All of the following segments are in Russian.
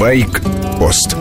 Байк-пост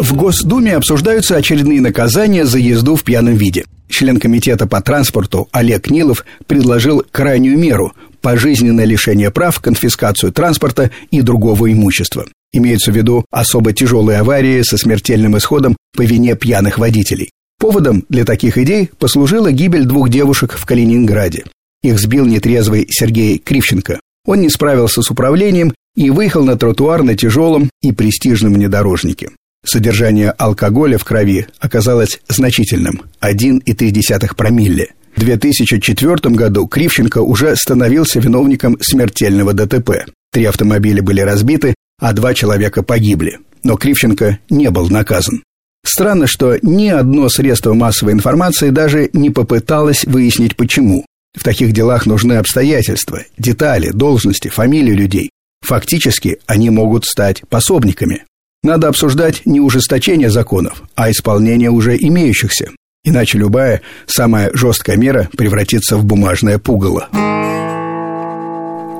В Госдуме обсуждаются очередные наказания за езду в пьяном виде. Член комитета по транспорту Олег Нилов предложил крайнюю меру – пожизненное лишение прав, конфискацию транспорта и другого имущества. Имеются в виду особо тяжелые аварии со смертельным исходом по вине пьяных водителей. Поводом для таких идей послужила гибель двух девушек в Калининграде. Их сбил нетрезвый Сергей Кривченко. Он не справился с управлением и выехал на тротуар на тяжелом и престижном внедорожнике. Содержание алкоголя в крови оказалось значительным – 1,3 промилле. В 2004 году Кривченко уже становился виновником смертельного ДТП. Три автомобиля были разбиты, а два человека погибли. Но Кривченко не был наказан. Странно, что ни одно средство массовой информации даже не попыталось выяснить почему. В таких делах нужны обстоятельства, детали, должности, фамилии людей. Фактически они могут стать пособниками. Надо обсуждать не ужесточение законов, а исполнение уже имеющихся. Иначе любая самая жесткая мера превратится в бумажное пугало.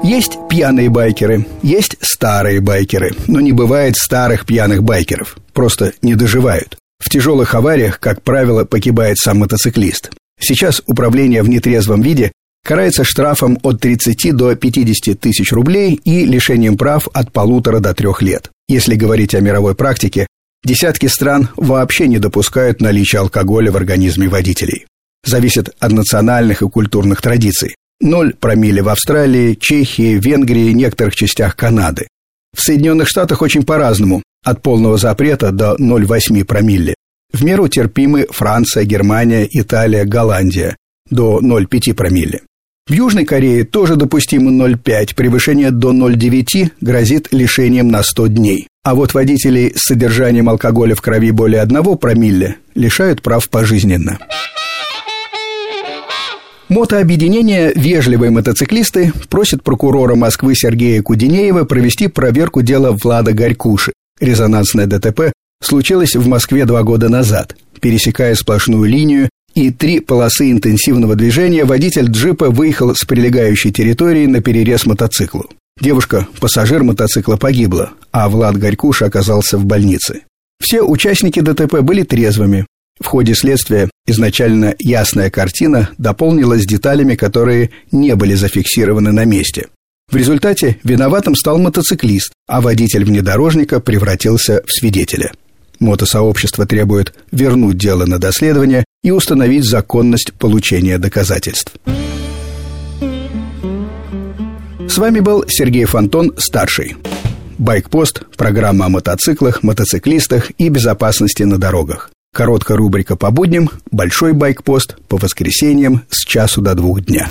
Есть пьяные байкеры, есть старые байкеры, но не бывает старых пьяных байкеров. Просто не доживают. В тяжелых авариях, как правило, погибает сам мотоциклист. Сейчас управление в нетрезвом виде карается штрафом от 30 до 50 тысяч рублей и лишением прав от полутора до трех лет. Если говорить о мировой практике, десятки стран вообще не допускают наличия алкоголя в организме водителей. Зависит от национальных и культурных традиций. Ноль промилле в Австралии, Чехии, Венгрии, некоторых частях Канады. В Соединенных Штатах очень по-разному, от полного запрета до 0,8 промилле. В меру терпимы Франция, Германия, Италия, Голландия до 0,5 промилле. В Южной Корее тоже допустимо 0,5, превышение до 0,9 грозит лишением на 100 дней. А вот водителей с содержанием алкоголя в крови более 1 промилле лишают прав пожизненно. Мотообъединение «Вежливые мотоциклисты» просит прокурора Москвы Сергея Кудинеева провести проверку дела Влада Горькуши. Резонансное ДТП случилось в Москве два года назад. Пересекая сплошную линию и три полосы интенсивного движения, водитель джипа выехал с прилегающей территории на перерез мотоциклу. Девушка, пассажир мотоцикла, погибла, а Влад Горькуш оказался в больнице. Все участники ДТП были трезвыми. В ходе следствия изначально ясная картина дополнилась деталями, которые не были зафиксированы на месте. В результате виноватым стал мотоциклист, а водитель внедорожника превратился в свидетеля. Мотосообщество требует вернуть дело на доследование и установить законность получения доказательств. С вами был Сергей Фонтон, старший. Байкпост – программа о мотоциклах, мотоциклистах и безопасности на дорогах. Короткая рубрика по будням, большой байкпост по воскресеньям с часу до двух дня.